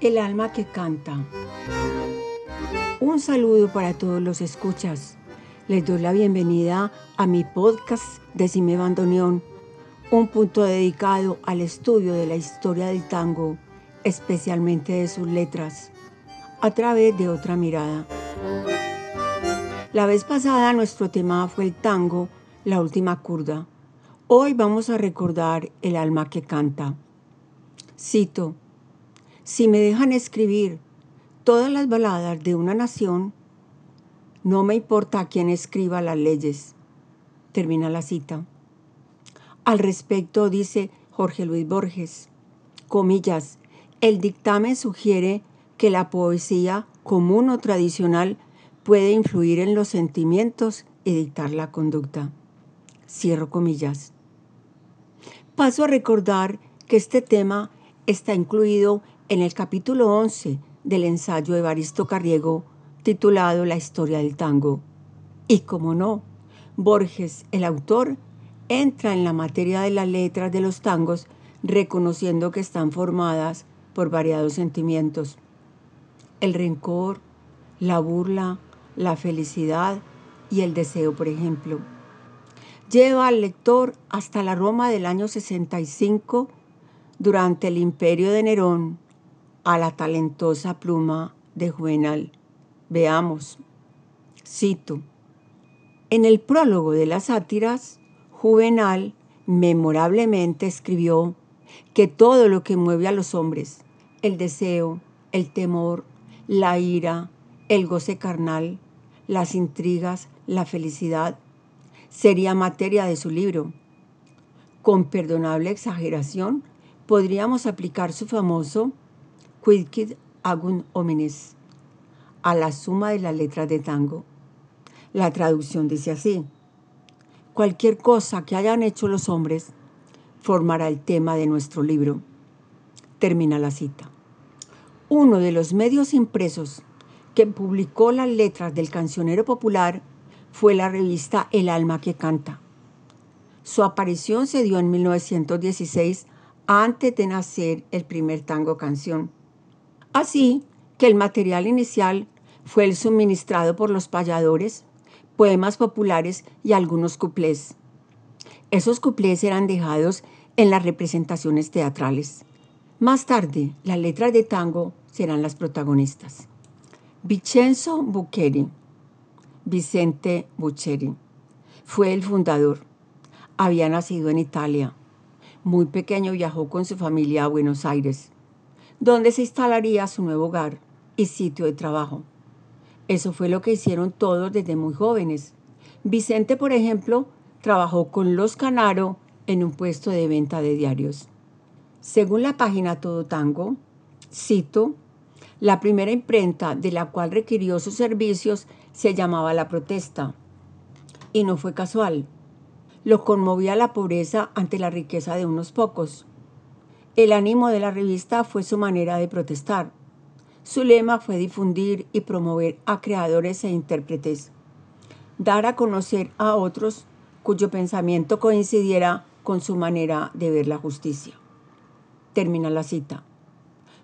El alma que canta. Un saludo para todos los escuchas. Les doy la bienvenida a mi podcast Decime Bandoneón, un punto dedicado al estudio de la historia del tango, especialmente de sus letras, a través de otra mirada. La vez pasada nuestro tema fue el tango, la última curda. Hoy vamos a recordar el alma que canta. Cito, si me dejan escribir todas las baladas de una nación, no me importa quién escriba las leyes. Termina la cita. Al respecto dice Jorge Luis Borges, comillas, el dictamen sugiere que la poesía común o tradicional puede influir en los sentimientos y dictar la conducta. Cierro comillas. Paso a recordar que este tema está incluido en el capítulo 11 del ensayo de Baristo Carriego titulado La historia del tango. Y como no, Borges, el autor, entra en la materia de las letras de los tangos reconociendo que están formadas por variados sentimientos. El rencor, la burla, la felicidad y el deseo, por ejemplo. Lleva al lector hasta la Roma del año 65 durante el imperio de Nerón a la talentosa pluma de Juvenal. Veamos, cito, en el prólogo de las sátiras, Juvenal memorablemente escribió que todo lo que mueve a los hombres, el deseo, el temor, la ira, el goce carnal, las intrigas, la felicidad, sería materia de su libro. Con perdonable exageración, podríamos aplicar su famoso Quidquid agun homines, a la suma de las letras de tango. La traducción dice así, cualquier cosa que hayan hecho los hombres formará el tema de nuestro libro. Termina la cita. Uno de los medios impresos que publicó las letras del cancionero popular fue la revista El alma que canta. Su aparición se dio en 1916 antes de nacer el primer tango canción. Así que el material inicial fue el suministrado por los payadores, poemas populares y algunos cuplés. Esos cuplés eran dejados en las representaciones teatrales. Más tarde, las letras de tango serán las protagonistas. Vincenzo Buccheri, Vicente Buccheri, fue el fundador. Había nacido en Italia. Muy pequeño viajó con su familia a Buenos Aires donde se instalaría su nuevo hogar y sitio de trabajo. Eso fue lo que hicieron todos desde muy jóvenes. Vicente, por ejemplo, trabajó con los Canaro en un puesto de venta de diarios. Según la página Todo Tango, cito, la primera imprenta de la cual requirió sus servicios se llamaba La Protesta. Y no fue casual. Lo conmovía la pobreza ante la riqueza de unos pocos. El ánimo de la revista fue su manera de protestar. Su lema fue difundir y promover a creadores e intérpretes, dar a conocer a otros cuyo pensamiento coincidiera con su manera de ver la justicia. Termina la cita.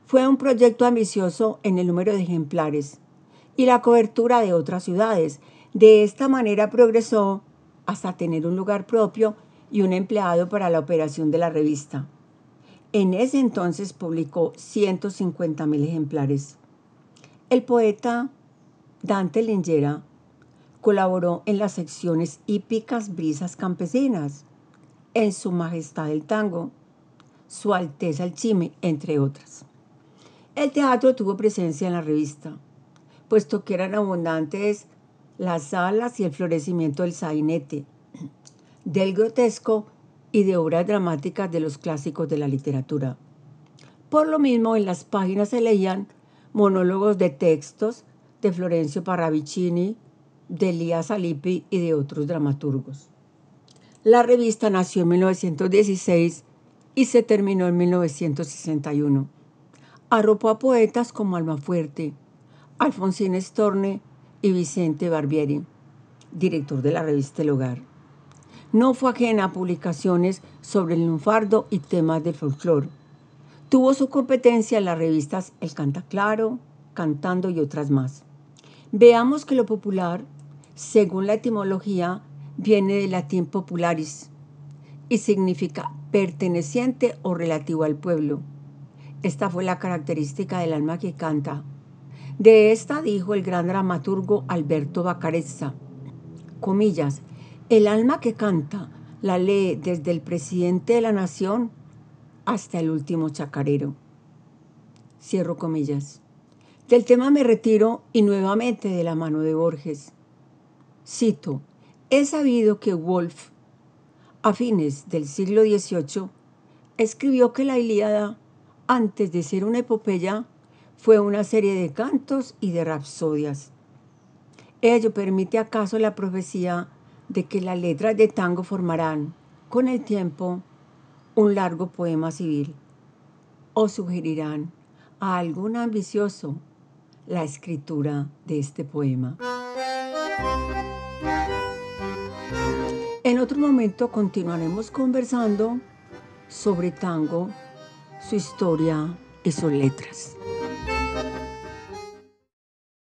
Fue un proyecto ambicioso en el número de ejemplares y la cobertura de otras ciudades. De esta manera progresó hasta tener un lugar propio y un empleado para la operación de la revista. En ese entonces publicó 150.000 ejemplares. El poeta Dante Lingera colaboró en las secciones hípicas Brisas Campesinas, en Su Majestad el Tango, Su Alteza el Chime, entre otras. El teatro tuvo presencia en la revista, puesto que eran abundantes las salas y el florecimiento del sainete, del grotesco y de obras dramáticas de los clásicos de la literatura. Por lo mismo, en las páginas se leían monólogos de textos de Florencio Parravicini, de Elías Alipi y de otros dramaturgos. La revista nació en 1916 y se terminó en 1961. Arropó a poetas como Almafuerte, Alfonsín Storne y Vicente Barbieri, director de la revista El Hogar no fue ajena a publicaciones sobre el lunfardo y temas del folclore. Tuvo su competencia en las revistas El Canta Claro, Cantando y otras más. Veamos que lo popular, según la etimología, viene del latín popularis y significa perteneciente o relativo al pueblo. Esta fue la característica del alma que canta. De esta dijo el gran dramaturgo Alberto Bacarezza, comillas, el alma que canta la lee desde el presidente de la nación hasta el último chacarero. Cierro comillas. Del tema me retiro y nuevamente de la mano de Borges. Cito, he sabido que Wolf, a fines del siglo XVIII, escribió que la Ilíada, antes de ser una epopeya, fue una serie de cantos y de rapsodias. Ello permite acaso la profecía de que las letras de tango formarán, con el tiempo, un largo poema civil, o sugerirán a algún ambicioso la escritura de este poema. En otro momento continuaremos conversando sobre tango, su historia y sus letras.